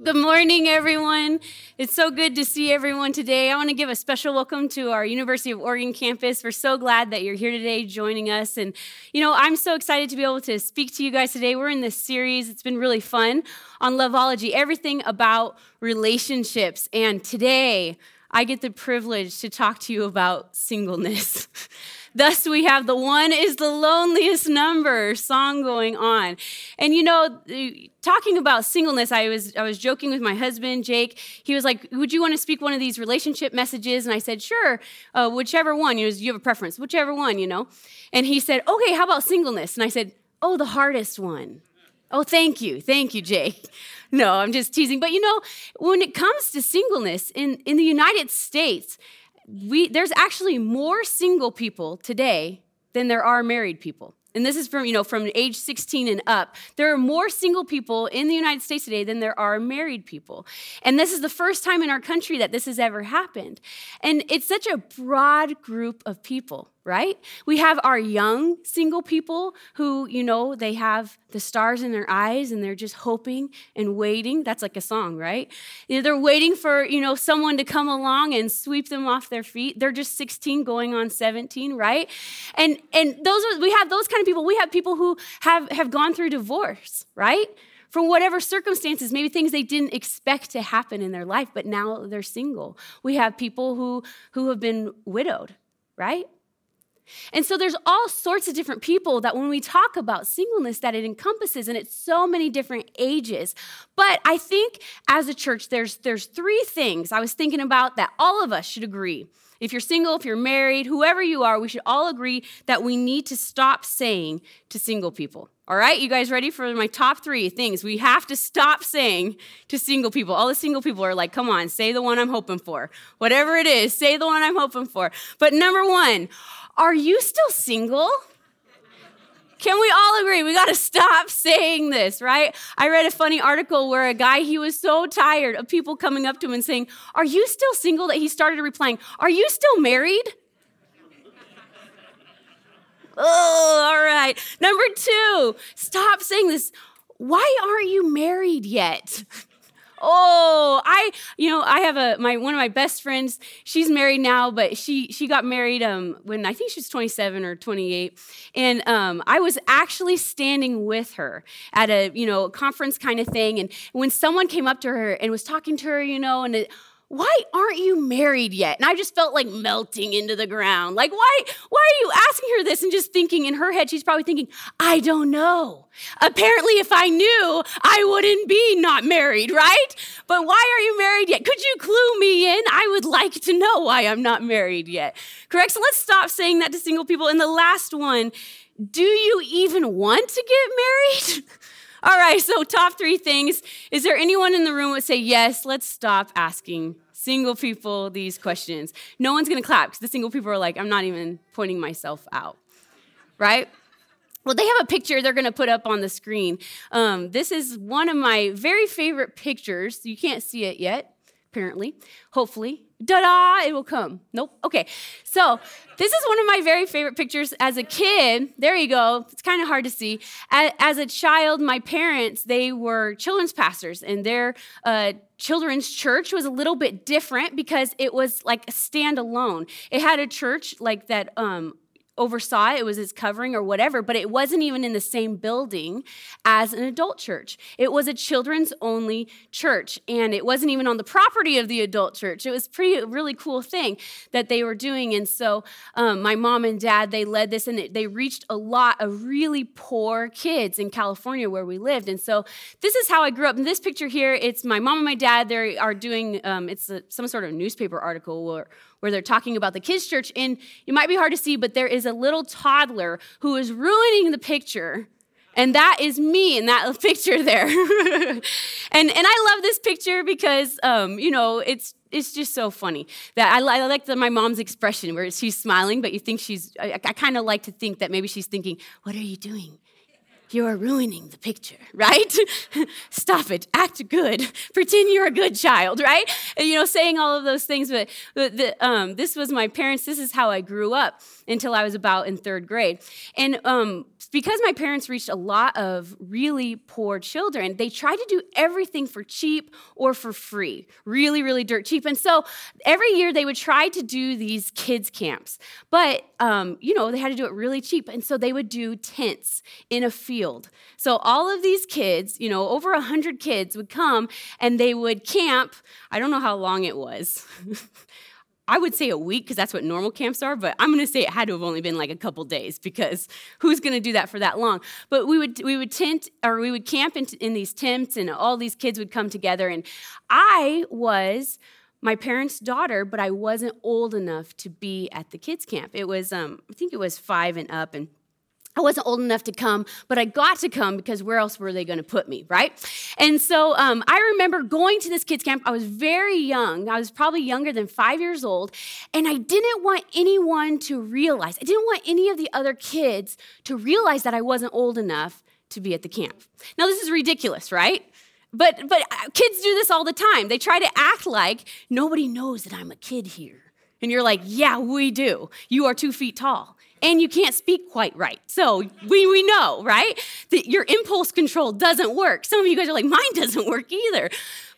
Good morning, everyone. It's so good to see everyone today. I want to give a special welcome to our University of Oregon campus. We're so glad that you're here today joining us. And, you know, I'm so excited to be able to speak to you guys today. We're in this series, it's been really fun on Loveology, everything about relationships. And today, I get the privilege to talk to you about singleness. Thus, we have the one is the loneliest number song going on. And you know, talking about singleness, I was, I was joking with my husband, Jake. He was like, Would you want to speak one of these relationship messages? And I said, Sure, uh, whichever one. You know, you have a preference, whichever one, you know. And he said, Okay, how about singleness? And I said, Oh, the hardest one. Oh, thank you. Thank you, Jake. No, I'm just teasing. But you know, when it comes to singleness in, in the United States, we, there's actually more single people today than there are married people. And this is from, you know, from age 16 and up. There are more single people in the United States today than there are married people. And this is the first time in our country that this has ever happened. And it's such a broad group of people right? We have our young single people who, you know, they have the stars in their eyes and they're just hoping and waiting. That's like a song, right? They're waiting for, you know, someone to come along and sweep them off their feet. They're just 16 going on 17, right? And and those are we have those kind of people. We have people who have have gone through divorce, right? from whatever circumstances, maybe things they didn't expect to happen in their life, but now they're single. We have people who, who have been widowed, right? And so there's all sorts of different people that when we talk about singleness that it encompasses and it's so many different ages. But I think as a church there's there's three things I was thinking about that all of us should agree. If you're single, if you're married, whoever you are, we should all agree that we need to stop saying to single people. All right, you guys ready for my top three things we have to stop saying to single people? All the single people are like, come on, say the one I'm hoping for. Whatever it is, say the one I'm hoping for. But number one, are you still single? Can we all agree? We got to stop saying this, right? I read a funny article where a guy, he was so tired of people coming up to him and saying, Are you still single? that he started replying, Are you still married? oh, all right. Number two, stop saying this. Why aren't you married yet? Oh, I, you know, I have a my one of my best friends. She's married now, but she she got married um when I think she was 27 or 28, and um I was actually standing with her at a you know conference kind of thing, and when someone came up to her and was talking to her, you know, and it, why aren't you married yet? And I just felt like melting into the ground. Like, why, why are you asking her this? And just thinking in her head, she's probably thinking, I don't know. Apparently, if I knew, I wouldn't be not married, right? But why are you married yet? Could you clue me in? I would like to know why I'm not married yet. Correct? So let's stop saying that to single people. And the last one, do you even want to get married? All right, so top three things. Is there anyone in the room would say, yes, let's stop asking single people these questions? No one's gonna clap because the single people are like, I'm not even pointing myself out, right? Well, they have a picture they're going to put up on the screen. Um, this is one of my very favorite pictures. You can't see it yet, apparently. Hopefully, da da, it will come. Nope. Okay. So, this is one of my very favorite pictures as a kid. There you go. It's kind of hard to see. As a child, my parents, they were children's pastors, and their uh, children's church was a little bit different because it was like a standalone. It had a church like that um, oversaw it, it was its covering or whatever, but it wasn't even in the same building as an adult church. It was a children's only church, and it wasn't even on the property of the adult church. It was pretty really cool thing that they were doing, and so um, my mom and dad they led this, and they reached a lot of really poor kids in California where we lived, and so this is how I grew up. In this picture here, it's my mom and my dad. They are doing um, it's a, some sort of newspaper article where where they're talking about the kids' church. And it might be hard to see, but there is a little toddler who is ruining the picture. And that is me in that picture there. and, and I love this picture because, um, you know, it's, it's just so funny that I, I like the, my mom's expression where she's smiling, but you think she's, I, I kind of like to think that maybe she's thinking, what are you doing? you are ruining the picture, right? Stop it. Act good. Pretend you're a good child, right? And, you know, saying all of those things. But, but the, um, this was my parents. This is how I grew up. Until I was about in third grade. And um, because my parents reached a lot of really poor children, they tried to do everything for cheap or for free, really, really dirt cheap. And so every year they would try to do these kids' camps, but um, you know they had to do it really cheap. And so they would do tents in a field. So all of these kids, you know, over a hundred kids would come and they would camp. I don't know how long it was. I would say a week because that's what normal camps are, but I'm going to say it had to have only been like a couple days because who's going to do that for that long? But we would we would tent or we would camp in, in these tents, and all these kids would come together. And I was my parents' daughter, but I wasn't old enough to be at the kids' camp. It was um, I think it was five and up, and I wasn't old enough to come, but I got to come because where else were they going to put me, right? And so um, I remember going to this kids' camp. I was very young. I was probably younger than five years old. And I didn't want anyone to realize, I didn't want any of the other kids to realize that I wasn't old enough to be at the camp. Now, this is ridiculous, right? But, but uh, kids do this all the time. They try to act like nobody knows that I'm a kid here. And you're like, yeah, we do. You are two feet tall and you can't speak quite right. So we, we know, right? That your impulse control doesn't work. Some of you guys are like, mine doesn't work either.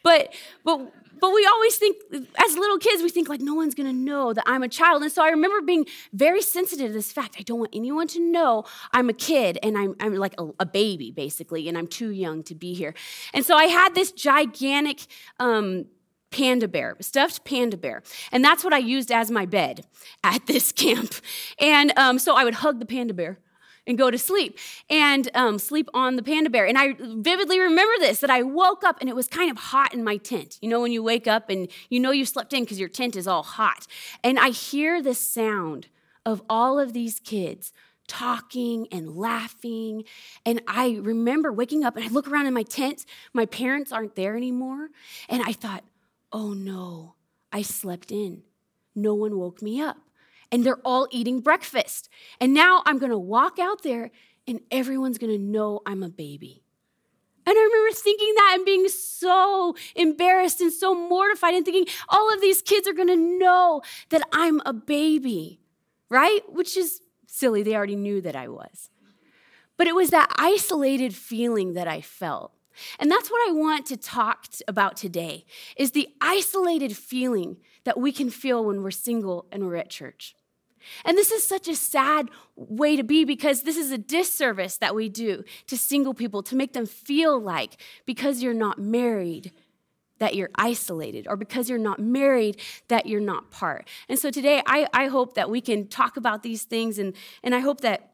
But but but we always think as little kids we think like no one's to know that i'm a child and so i remember being very sensitive to this fact i don't want anyone to know i'm a kid and i'm, I'm like a, a baby basically and i'm too young to be here and so i had this gigantic um, panda bear, stuffed panda bear. And that's what I used as my bed at this camp. And um, so I would hug the panda bear and go to sleep and um, sleep on the panda bear. And I vividly remember this that I woke up and it was kind of hot in my tent. You know, when you wake up and you know you slept in because your tent is all hot. And I hear the sound of all of these kids talking and laughing. And I remember waking up and I look around in my tent. My parents aren't there anymore. And I thought, oh no, I slept in. No one woke me up. And they're all eating breakfast. And now I'm gonna walk out there and everyone's gonna know I'm a baby. And I remember thinking that and being so embarrassed and so mortified and thinking, all of these kids are gonna know that I'm a baby, right? Which is silly, they already knew that I was. But it was that isolated feeling that I felt. And that's what I want to talk about today is the isolated feeling that we can feel when we're single and we're at church. And this is such a sad way to be because this is a disservice that we do to single people to make them feel like because you're not married, that you're isolated, or because you're not married, that you're not part. And so today, I, I hope that we can talk about these things, and, and I hope that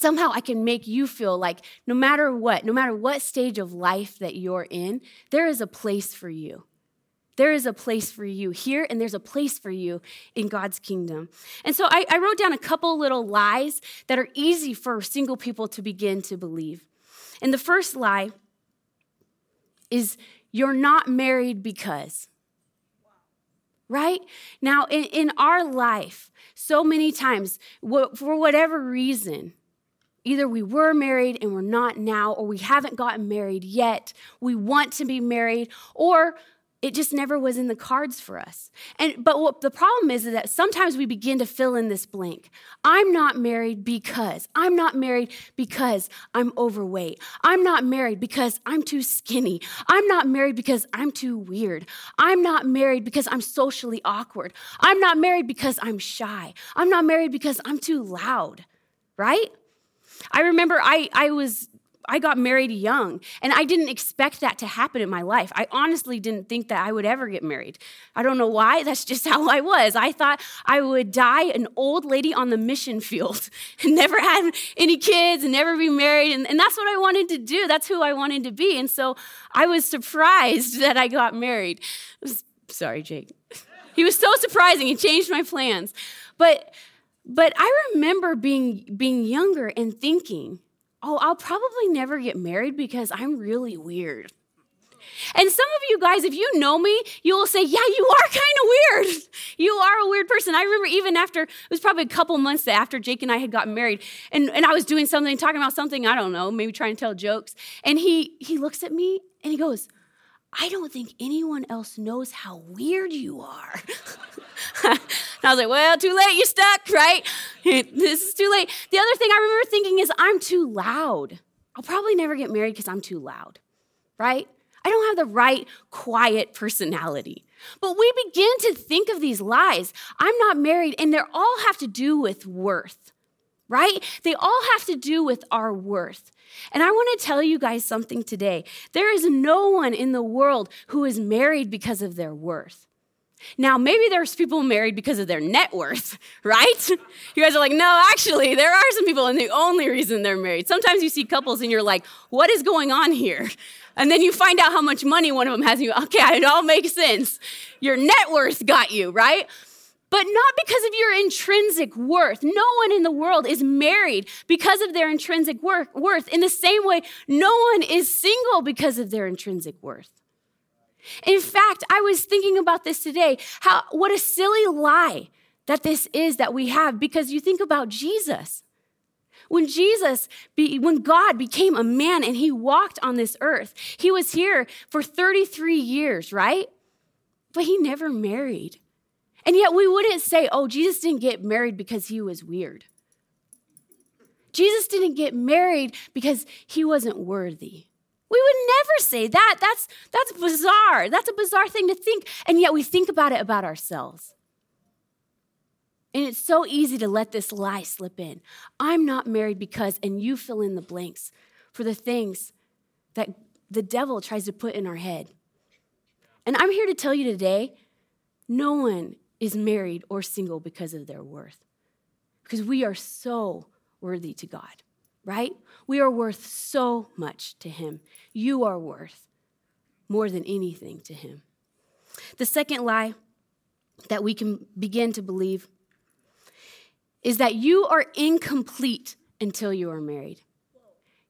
somehow I can make you feel like no matter what, no matter what stage of life that you're in, there is a place for you. There is a place for you here, and there's a place for you in God's kingdom. And so I, I wrote down a couple little lies that are easy for single people to begin to believe. And the first lie is you're not married because. Right? Now, in, in our life, so many times, for whatever reason, Either we were married and we're not now, or we haven't gotten married yet. We want to be married, or it just never was in the cards for us. And but what the problem is, is that sometimes we begin to fill in this blank. I'm not married because I'm not married because I'm overweight. I'm not married because I'm too skinny. I'm not married because I'm too weird. I'm not married because I'm socially awkward. I'm not married because I'm shy. I'm not married because I'm too loud. Right? I remember I, I was I got married young, and I didn't expect that to happen in my life. I honestly didn't think that I would ever get married. I don't know why, that's just how I was. I thought I would die an old lady on the mission field and never have any kids and never be married. And, and that's what I wanted to do. That's who I wanted to be. And so I was surprised that I got married. Sorry, Jake. He was so surprising, he changed my plans. But but I remember being, being younger and thinking, oh, I'll probably never get married because I'm really weird. And some of you guys, if you know me, you will say, Yeah, you are kind of weird. You are a weird person. I remember even after, it was probably a couple months after Jake and I had gotten married, and, and I was doing something, talking about something, I don't know, maybe trying to tell jokes. And he, he looks at me and he goes, I don't think anyone else knows how weird you are. and I was like, well, too late, you're stuck, right? this is too late. The other thing I remember thinking is, I'm too loud. I'll probably never get married because I'm too loud, right? I don't have the right quiet personality. But we begin to think of these lies. I'm not married, and they all have to do with worth, right? They all have to do with our worth. And I want to tell you guys something today. There is no one in the world who is married because of their worth. Now, maybe there's people married because of their net worth, right? You guys are like, no, actually, there are some people, and the only reason they're married. Sometimes you see couples and you're like, what is going on here? And then you find out how much money one of them has, and you, okay, it all makes sense. Your net worth got you, right? But not because of your intrinsic worth. No one in the world is married because of their intrinsic worth. In the same way, no one is single because of their intrinsic worth. In fact, I was thinking about this today, how what a silly lie that this is that we have because you think about Jesus. When Jesus, when God became a man and he walked on this earth, he was here for 33 years, right? But he never married. And yet we wouldn't say, oh, Jesus didn't get married because he was weird. Jesus didn't get married because he wasn't worthy. We would never say that. That's, that's bizarre. That's a bizarre thing to think. And yet we think about it about ourselves. And it's so easy to let this lie slip in. I'm not married because, and you fill in the blanks for the things that the devil tries to put in our head. And I'm here to tell you today no one is married or single because of their worth, because we are so worthy to God, right? We are worth so much to Him. You are worth more than anything to Him. The second lie that we can begin to believe is that you are incomplete until you are married.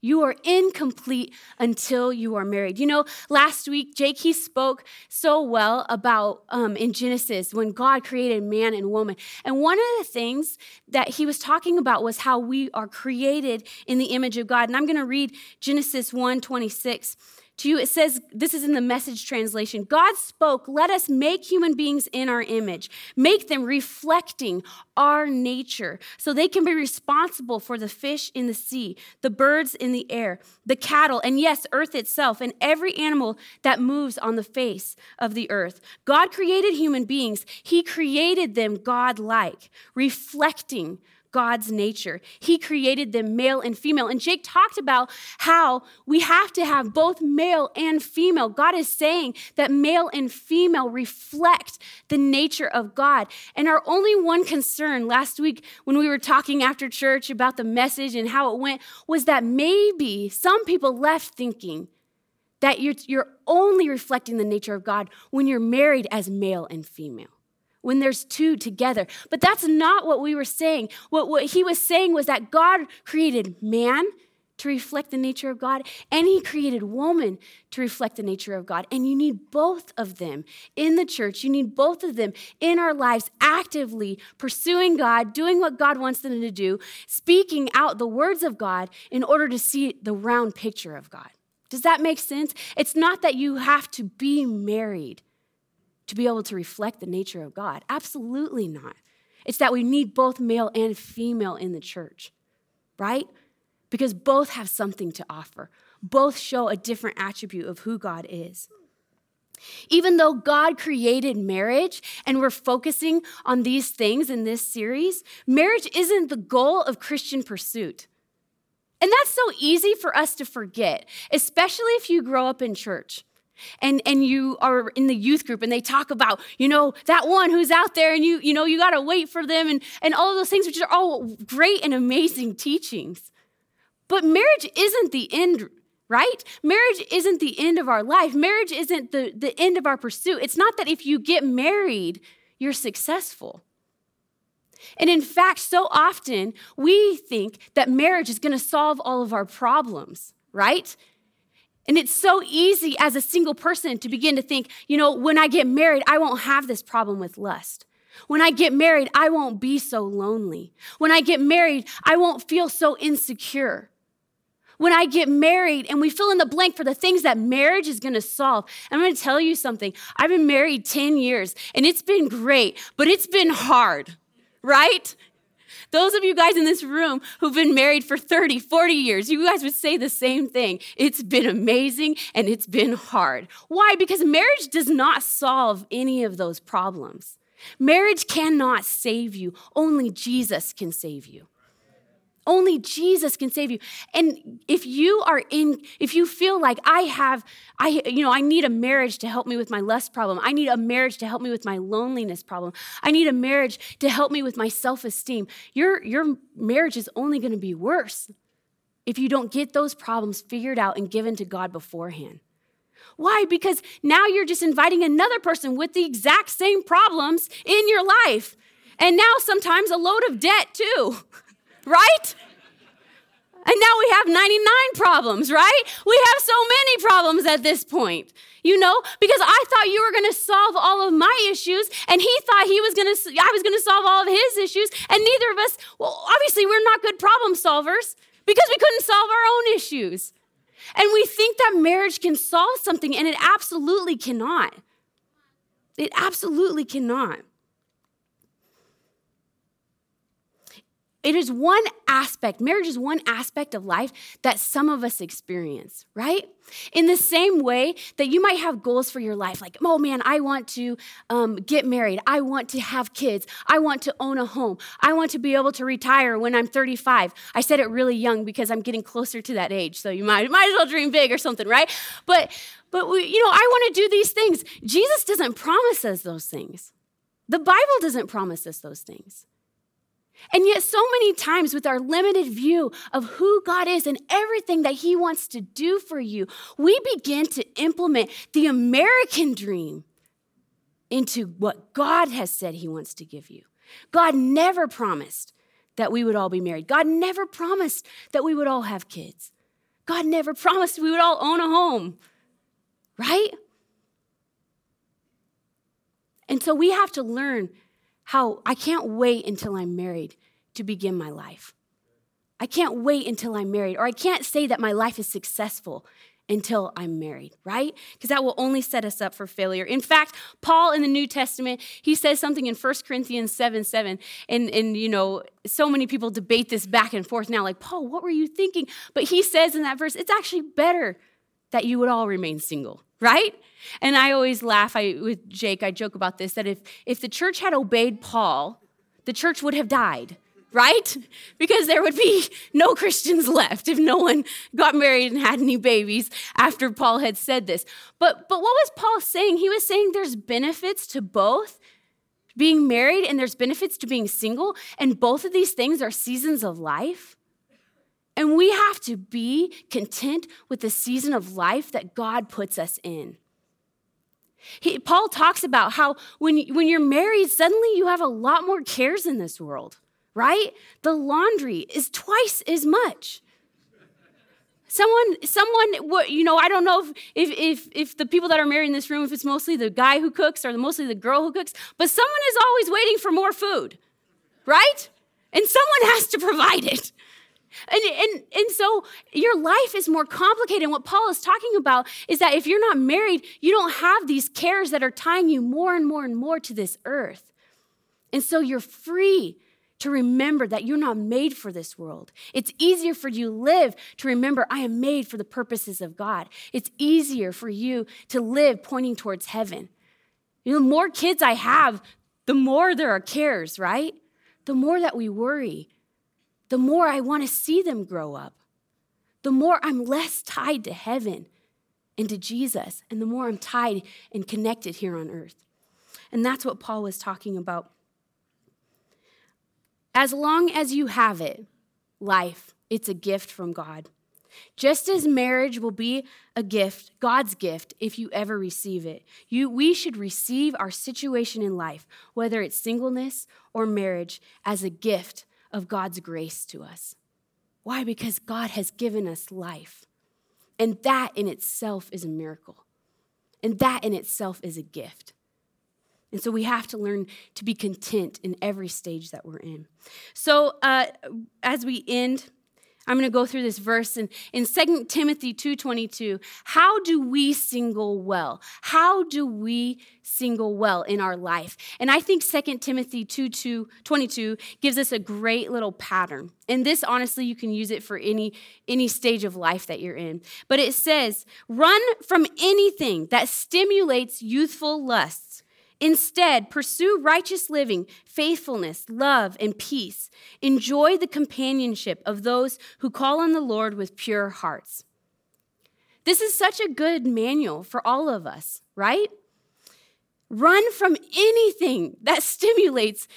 You are incomplete until you are married. You know, last week, Jake, he spoke so well about um, in Genesis when God created man and woman. And one of the things that he was talking about was how we are created in the image of God. And I'm going to read Genesis 1 26 to you, it says, this is in the message translation God spoke, let us make human beings in our image, make them reflecting our nature, so they can be responsible for the fish in the sea, the birds in the air, the cattle, and yes, earth itself, and every animal that moves on the face of the earth. God created human beings, He created them God like, reflecting God's nature. He created them male and female. And Jake talked about how we have to have both male and female. God is saying that male and female reflect the nature of God. And our only one concern last week when we were talking after church about the message and how it went was that maybe some people left thinking that you're, you're only reflecting the nature of God when you're married as male and female when there's two together. But that's not what we were saying. What, what he was saying was that God created man to reflect the nature of God, and he created woman to reflect the nature of God. And you need both of them in the church. You need both of them in our lives, actively pursuing God, doing what God wants them to do, speaking out the words of God in order to see the round picture of God. Does that make sense? It's not that you have to be married to be able to reflect the nature of God. Absolutely not. It's that we need both male and female in the church, right? Because both have something to offer, both show a different attribute of who God is. Even though God created marriage and we're focusing on these things in this series, marriage isn't the goal of Christian pursuit. And that's so easy for us to forget, especially if you grow up in church and and you are in the youth group and they talk about you know that one who's out there and you you know you got to wait for them and and all of those things which are all great and amazing teachings. But marriage isn't the end right? Marriage isn't the end of our life. Marriage isn't the the end of our pursuit. It's not that if you get married you're successful. And in fact so often we think that marriage is going to solve all of our problems right and it's so easy as a single person to begin to think, you know, when I get married, I won't have this problem with lust. When I get married, I won't be so lonely. When I get married, I won't feel so insecure. When I get married and we fill in the blank for the things that marriage is gonna solve. I'm gonna tell you something. I've been married 10 years and it's been great, but it's been hard, right? Those of you guys in this room who've been married for 30, 40 years, you guys would say the same thing. It's been amazing and it's been hard. Why? Because marriage does not solve any of those problems. Marriage cannot save you, only Jesus can save you. Only Jesus can save you. And if you are in, if you feel like I have, I, you know, I need a marriage to help me with my lust problem. I need a marriage to help me with my loneliness problem. I need a marriage to help me with my self-esteem. Your, your marriage is only going to be worse if you don't get those problems figured out and given to God beforehand. Why? Because now you're just inviting another person with the exact same problems in your life. And now sometimes a load of debt too. right? And now we have 99 problems, right? We have so many problems at this point, you know, because I thought you were going to solve all of my issues, and he thought he was going to, I was going to solve all of his issues, and neither of us, well, obviously, we're not good problem solvers because we couldn't solve our own issues. And we think that marriage can solve something, and it absolutely cannot. It absolutely cannot. It is one aspect, marriage is one aspect of life that some of us experience, right? In the same way that you might have goals for your life, like, oh man, I want to um, get married. I want to have kids. I want to own a home. I want to be able to retire when I'm 35. I said it really young because I'm getting closer to that age. So you might, might as well dream big or something, right? But, but we, you know, I want to do these things. Jesus doesn't promise us those things. The Bible doesn't promise us those things. And yet, so many times, with our limited view of who God is and everything that He wants to do for you, we begin to implement the American dream into what God has said He wants to give you. God never promised that we would all be married, God never promised that we would all have kids, God never promised we would all own a home, right? And so we have to learn how I can't wait until I'm married to begin my life. I can't wait until I'm married, or I can't say that my life is successful until I'm married, right? Because that will only set us up for failure. In fact, Paul in the New Testament, he says something in 1 Corinthians 7 7. And, and, you know, so many people debate this back and forth now, like, Paul, what were you thinking? But he says in that verse, it's actually better that you would all remain single, right? And I always laugh I, with Jake, I joke about this that if, if the church had obeyed Paul, the church would have died, right? Because there would be no Christians left if no one got married and had any babies after Paul had said this. But, but what was Paul saying? He was saying there's benefits to both being married and there's benefits to being single, and both of these things are seasons of life. And we have to be content with the season of life that God puts us in. He, Paul talks about how when, when you're married, suddenly you have a lot more cares in this world, right? The laundry is twice as much. Someone, someone, you know, I don't know if, if, if, if the people that are married in this room, if it's mostly the guy who cooks or mostly the girl who cooks, but someone is always waiting for more food, right? And someone has to provide it. And, and, and so your life is more complicated. And what Paul is talking about is that if you're not married, you don't have these cares that are tying you more and more and more to this earth. And so you're free to remember that you're not made for this world. It's easier for you to live to remember, I am made for the purposes of God. It's easier for you to live pointing towards heaven. You know, the more kids I have, the more there are cares, right? The more that we worry, the more I want to see them grow up, the more I'm less tied to heaven and to Jesus, and the more I'm tied and connected here on earth. And that's what Paul was talking about. As long as you have it, life, it's a gift from God. Just as marriage will be a gift, God's gift, if you ever receive it, you, we should receive our situation in life, whether it's singleness or marriage, as a gift of God's grace to us. Why? Because God has given us life. And that in itself is a miracle. And that in itself is a gift. And so we have to learn to be content in every stage that we're in. So uh, as we end, I'm going to go through this verse in, in 2 Timothy 2.22. How do we single well? How do we single well in our life? And I think 2 Timothy 2, 22 gives us a great little pattern. And this, honestly, you can use it for any, any stage of life that you're in. But it says, run from anything that stimulates youthful lusts Instead, pursue righteous living, faithfulness, love, and peace. Enjoy the companionship of those who call on the Lord with pure hearts. This is such a good manual for all of us, right? Run from anything that stimulates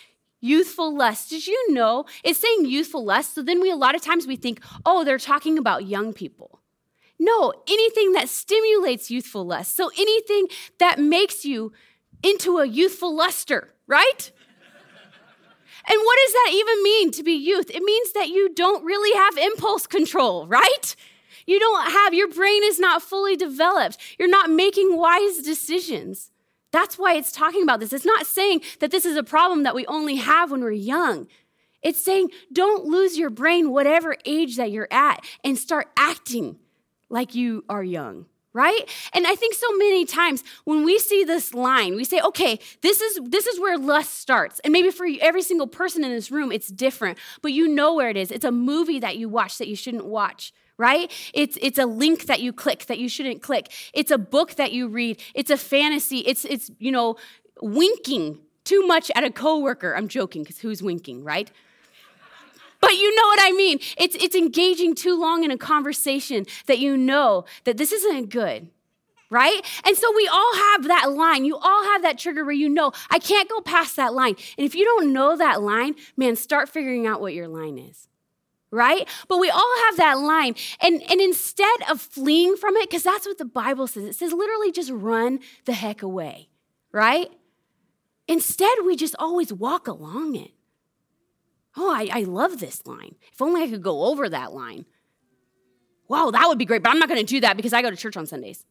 youthful lust. Did you know it's saying youthful lust? So then we a lot of times we think, oh, they're talking about young people. No, anything that stimulates youthful lust. So anything that makes you into a youthful luster, right? And what does that even mean to be youth? It means that you don't really have impulse control, right? You don't have, your brain is not fully developed. You're not making wise decisions. That's why it's talking about this. It's not saying that this is a problem that we only have when we're young. It's saying don't lose your brain, whatever age that you're at, and start acting like you are young right? And i think so many times when we see this line we say okay this is this is where lust starts. And maybe for every single person in this room it's different but you know where it is. It's a movie that you watch that you shouldn't watch right? It's it's a link that you click that you shouldn't click. It's a book that you read. It's a fantasy. It's it's you know winking too much at a coworker. I'm joking because who's winking right but you know what I mean. It's, it's engaging too long in a conversation that you know that this isn't good, right? And so we all have that line. You all have that trigger where you know, I can't go past that line. And if you don't know that line, man, start figuring out what your line is right? But we all have that line. And, and instead of fleeing from it, because that's what the Bible says, it says literally just run the heck away, right? Instead, we just always walk along it. Oh, I, I love this line. If only I could go over that line. Wow, that would be great, but I'm not going to do that because I go to church on Sundays.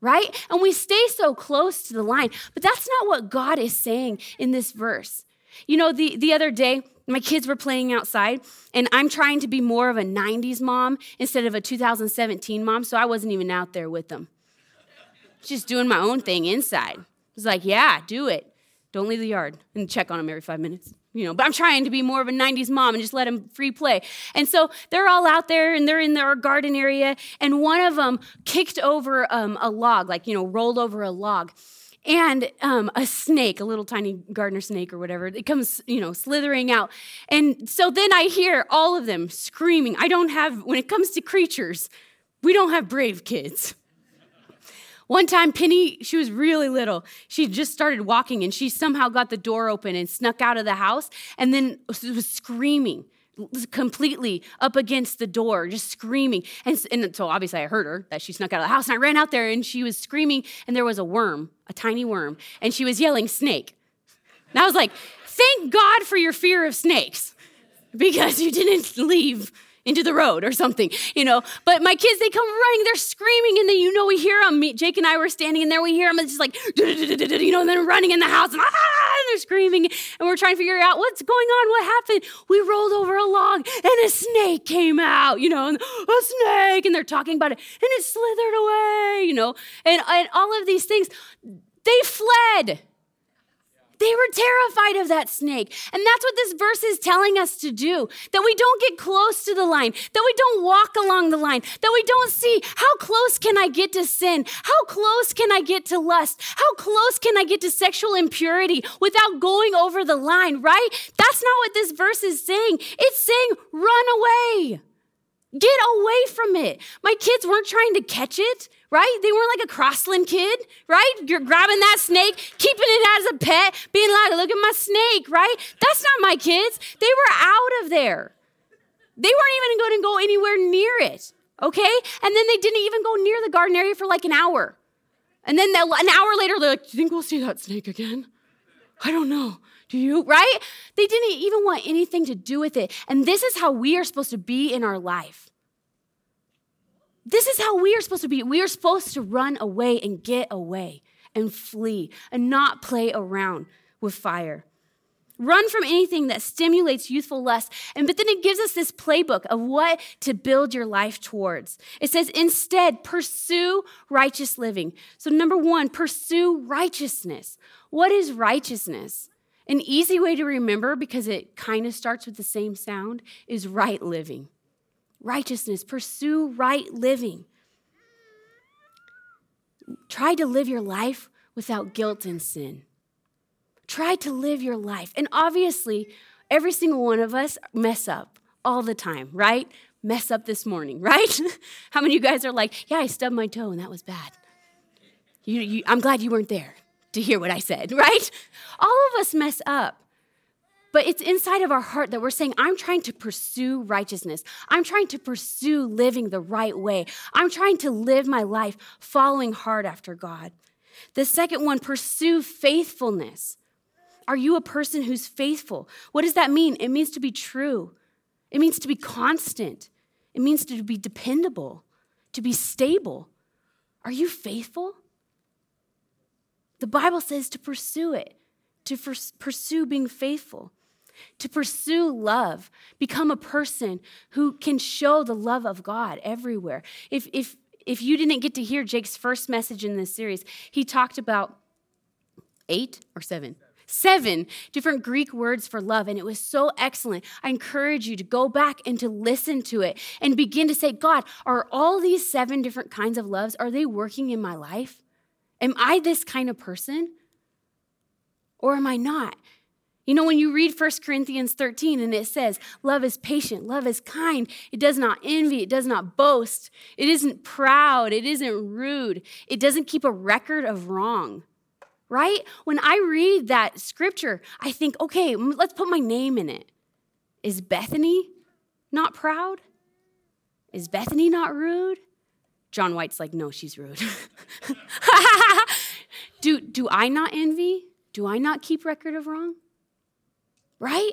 Right? And we stay so close to the line, but that's not what God is saying in this verse. You know, the, the other day, my kids were playing outside, and I'm trying to be more of a 90s mom instead of a 2017 mom, so I wasn't even out there with them. Just doing my own thing inside. I was like, yeah, do it. Don't leave the yard and check on them every five minutes you know, but I'm trying to be more of a 90s mom and just let them free play. And so they're all out there and they're in their garden area, and one of them kicked over um, a log, like, you know, rolled over a log. And um, a snake, a little tiny gardener snake or whatever, it comes, you know, slithering out. And so then I hear all of them screaming. I don't have, when it comes to creatures, we don't have brave kids. One time, Penny, she was really little. She just started walking and she somehow got the door open and snuck out of the house and then was screaming completely up against the door, just screaming. And, and, so obviously I heard her that she snuck out of the house and I ran out there and she was screaming and there was a worm, a tiny worm, and she was yelling, snake. And I was like, thank God for your fear of snakes because you didn't leave into the road or something, you know. But my kids, they come running, they're screaming, and then you know we hear them. Me, Jake and I were standing in there, we hear them, and it's just like, you know, and then running in the house, and, ah, and they're screaming, and we're trying to figure out what's going on, what happened. We rolled over a log, and a snake came out, you know, and a snake, and they're talking about it, and it slithered away, you know, and, and all of these things. They fled. They were terrified of that snake. And that's what this verse is telling us to do that we don't get close to the line, that we don't walk along the line, that we don't see how close can I get to sin? How close can I get to lust? How close can I get to sexual impurity without going over the line, right? That's not what this verse is saying. It's saying run away. Get away from it. My kids weren't trying to catch it, right? They weren't like a Crossland kid, right? You're grabbing that snake, keeping it as a pet, being like, look at my snake, right? That's not my kids. They were out of there. They weren't even going to go anywhere near it, okay? And then they didn't even go near the garden area for like an hour. And then an hour later, they're like, Do you think we'll see that snake again? I don't know. Do you? Right? They didn't even want anything to do with it. And this is how we are supposed to be in our life. This is how we are supposed to be. We are supposed to run away and get away and flee and not play around with fire. Run from anything that stimulates youthful lust. And but then it gives us this playbook of what to build your life towards. It says, instead, pursue righteous living. So, number one, pursue righteousness. What is righteousness? An easy way to remember, because it kind of starts with the same sound, is right living. Righteousness, pursue right living. Try to live your life without guilt and sin. Try to live your life. And obviously, every single one of us mess up all the time, right? Mess up this morning, right? How many of you guys are like, yeah, I stubbed my toe and that was bad? You, you, I'm glad you weren't there to hear what I said, right? All of us mess up. But it's inside of our heart that we're saying, I'm trying to pursue righteousness. I'm trying to pursue living the right way. I'm trying to live my life following hard after God. The second one, pursue faithfulness. Are you a person who's faithful? What does that mean? It means to be true, it means to be constant, it means to be dependable, to be stable. Are you faithful? The Bible says to pursue it, to pursue being faithful, to pursue love, become a person who can show the love of God everywhere. If, if, if you didn't get to hear Jake's first message in this series, he talked about eight or seven? Seven different Greek words for love, and it was so excellent. I encourage you to go back and to listen to it and begin to say, God, are all these seven different kinds of loves, are they working in my life? Am I this kind of person? Or am I not? You know, when you read 1 Corinthians 13 and it says, love is patient, love is kind, it does not envy, it does not boast, it isn't proud, it isn't rude, it doesn't keep a record of wrong, right? When I read that scripture, I think, okay, let's put my name in it. Is Bethany not proud? Is Bethany not rude? John White's like, no, she's rude. do, do I not envy? Do I not keep record of wrong? Right?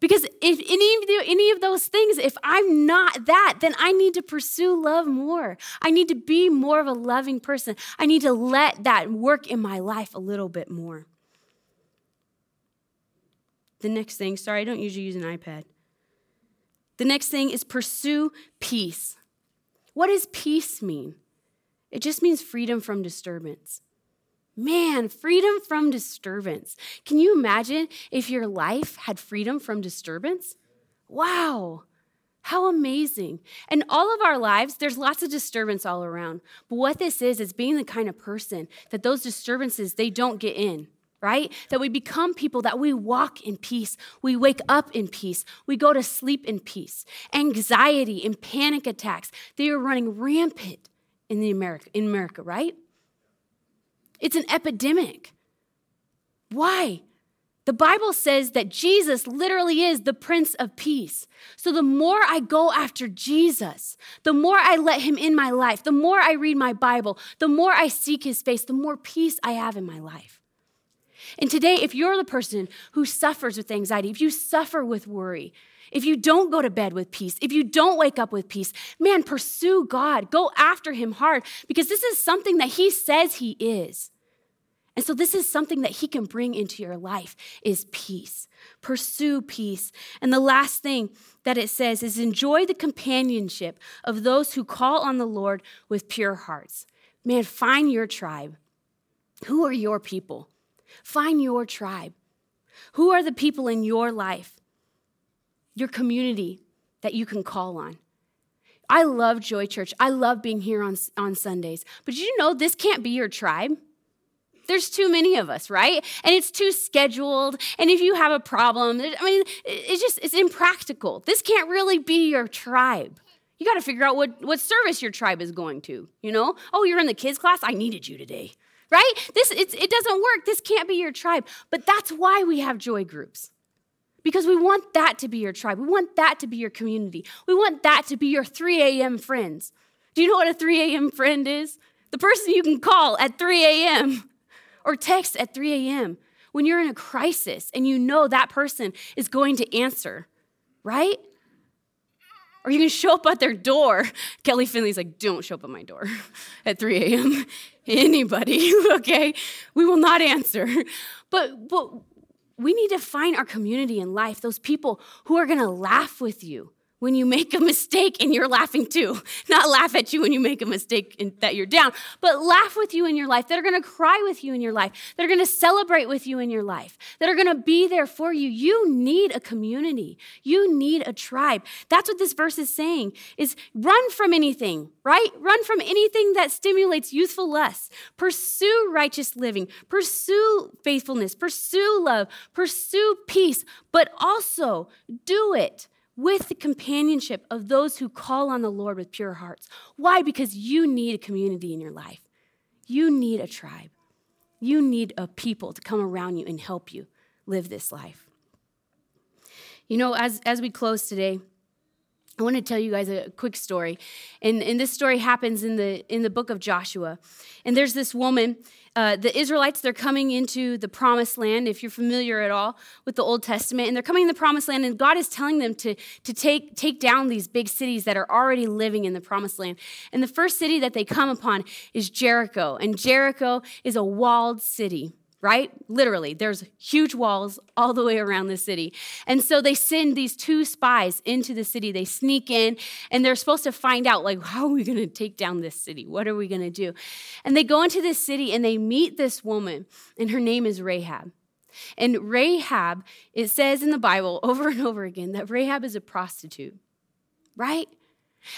Because if any of, the, any of those things, if I'm not that, then I need to pursue love more. I need to be more of a loving person. I need to let that work in my life a little bit more. The next thing, sorry, I don't usually use an iPad. The next thing is pursue peace. What does peace mean? It just means freedom from disturbance. Man, freedom from disturbance. Can you imagine if your life had freedom from disturbance? Wow, how amazing. And all of our lives, there's lots of disturbance all around. But what this is, is being the kind of person that those disturbances, they don't get in right? That we become people that we walk in peace. We wake up in peace. We go to sleep in peace. Anxiety and panic attacks, they are running rampant in, the America, in America, right? It's an epidemic. Why? The Bible says that Jesus literally is the Prince of Peace. So the more I go after Jesus, the more I let him in my life, the more I read my Bible, the more I seek his face, the more peace I have in my life. And today, if you're the person who suffers with anxiety, if you suffer with worry, if you don't go to bed with peace, if you don't wake up with peace, man, pursue God. Go after him hard because this is something that he says he is. And so this is something that he can bring into your life is peace. Pursue peace. And the last thing that it says is enjoy the companionship of those who call on the Lord with pure hearts. Man, find your tribe. Who are your people? Find your tribe. Who are the people in your life, your community that you can call on? I love Joy Church. I love being here on, on Sundays. But you know this can't be your tribe? There's too many of us, right? And it's too scheduled. And if you have a problem, I mean, it's just, it's impractical. This can't really be your tribe. You got to figure out what, what service your tribe is going to, you know? Oh, you're in the kids' class? I needed you today right? This it doesn't work. This can't be your tribe. But that's why we have joy groups. Because we want that to be your tribe. We want that to be your community. We want that to be your 3 a.m. friends. Do you know what a 3 a.m. friend is? The person you can call at 3 a.m. or text at 3 a.m. when you're in a crisis and you know that person is going to answer, right? Or you can show up at their door. Kelly Finley's like, don't show up at my door at 3 a.m. Anybody, okay? We will not answer. But, but we need to find our community in life, those people who are to laugh with you when you make a mistake and you're laughing too. Not laugh at you when you make a mistake and that you're down, but laugh with you in your life, that are gonna cry with you in your life, that are gonna celebrate with you in your life, that are gonna be there for you. You need a community. You need a tribe. That's what this verse is saying is run from anything, right? Run from anything that stimulates youthful lust. Pursue righteous living, pursue faithfulness, pursue love, pursue peace, but also do it with the companionship of those who call on the Lord with pure hearts. Why? Because you need a community in your life. You need a tribe. You need a people to come around you and help you live this life. You know, as, as we close today, I want to tell you guys a quick story. And, and this story happens in the, in the book of Joshua. And there's this woman, uh, the Israelites, they're coming into the promised land, if you're familiar at all with the Old Testament. And they're coming in the promised land, and God is telling them to, to take, take down these big cities that are already living in the promised land. And the first city that they come upon is Jericho. And Jericho is a walled city right? Literally, there's huge walls all the way around the city. And so they send these two spies into the city. They sneak in and they're supposed to find out, like, how are we going to take down this city? What are we going to do? And they go into this city and they meet this woman, and her name is Rahab. And Rahab, it says in the Bible over and over again that Rahab is a prostitute, right?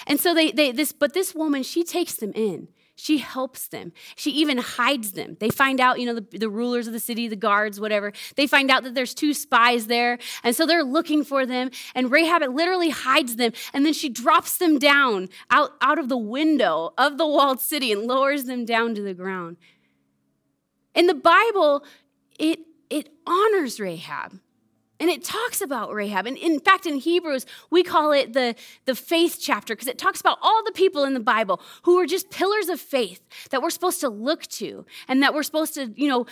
And so they, they this, but this woman, she takes them in. She helps them. She even hides them. They find out, you know, the, the, rulers of the city, the guards, whatever, they find out that there's two spies there. And so they're looking for them. And Rahab literally hides them. And then she drops them down out, out of the window of the walled city and lowers them down to the ground. In the Bible, it, it honors Rahab. And it talks about Rahab. And in fact, in Hebrews, we call it the, the faith chapter because it talks about all the people in the Bible who were just pillars of faith that we're supposed to look to and that we're supposed to, you know,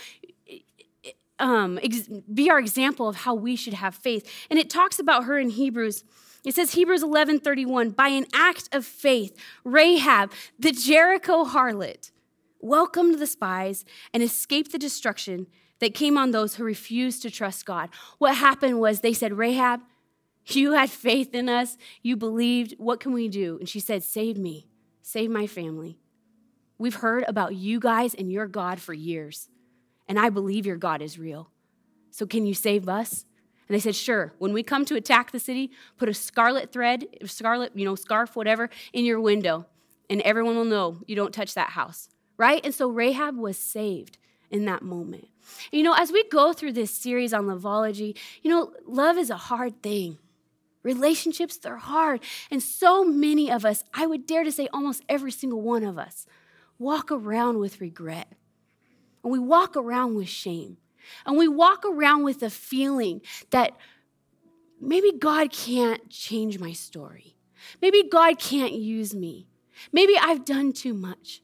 um, ex- be our example of how we should have faith. And it talks about her in Hebrews. It says Hebrews 11 31, by an act of faith, Rahab, the Jericho harlot, welcomed the spies and escaped the destruction that came on those who refused to trust God. What happened was they said, Rahab, you had faith in us. You believed. What can we do? And she said, Save me, save my family. We've heard about you guys and your God for years, and I believe your God is real. So can you save us? And they said, Sure. When we come to attack the city, put a scarlet thread, scarlet, you know, scarf, whatever, in your window, and everyone will know you don't touch that house. Right? And so Rahab was saved in that moment. You know, as we go through this series on loveology, you know, love is a hard thing. Relationships, they're hard. And so many of us, I would dare to say almost every single one of us, walk around with regret. And we walk around with shame. And we walk around with a feeling that maybe God can't change my story. Maybe God can't use me. Maybe I've done too much.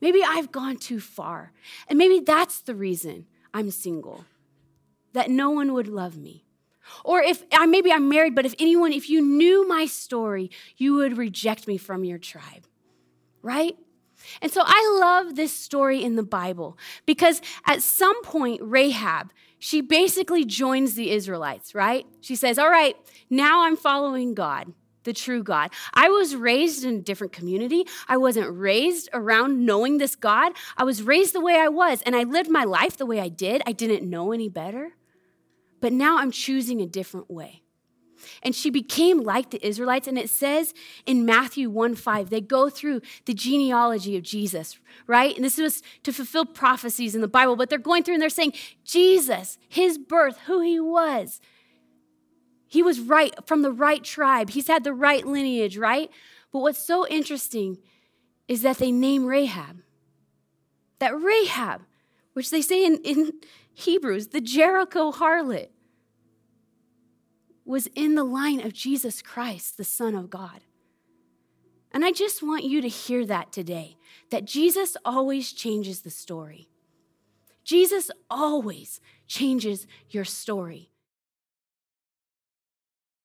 Maybe I've gone too far. And maybe that's the reason I'm single, that no one would love me. Or if I maybe I'm married, but if anyone, if you knew my story, you would reject me from your tribe, right? And so I love this story in the Bible because at some point, Rahab, she basically joins the Israelites, right? She says, All right, now I'm following God the true God. I was raised in a different community. I wasn't raised around knowing this God. I was raised the way I was, and I lived my life the way I did. I didn't know any better. But now I'm choosing a different way. And she became like the Israelites. And it says in Matthew 1 5, they go through the genealogy of Jesus, right? And this was to fulfill prophecies in the Bible, but they're going through and they're saying, Jesus, his birth, who he was, he was right from the right tribe. He's had the right lineage, right? But what's so interesting is that they name Rahab. That Rahab, which they say in, in Hebrews, the Jericho harlot, was in the line of Jesus Christ, the Son of God. And I just want you to hear that today that Jesus always changes the story. Jesus always changes your story.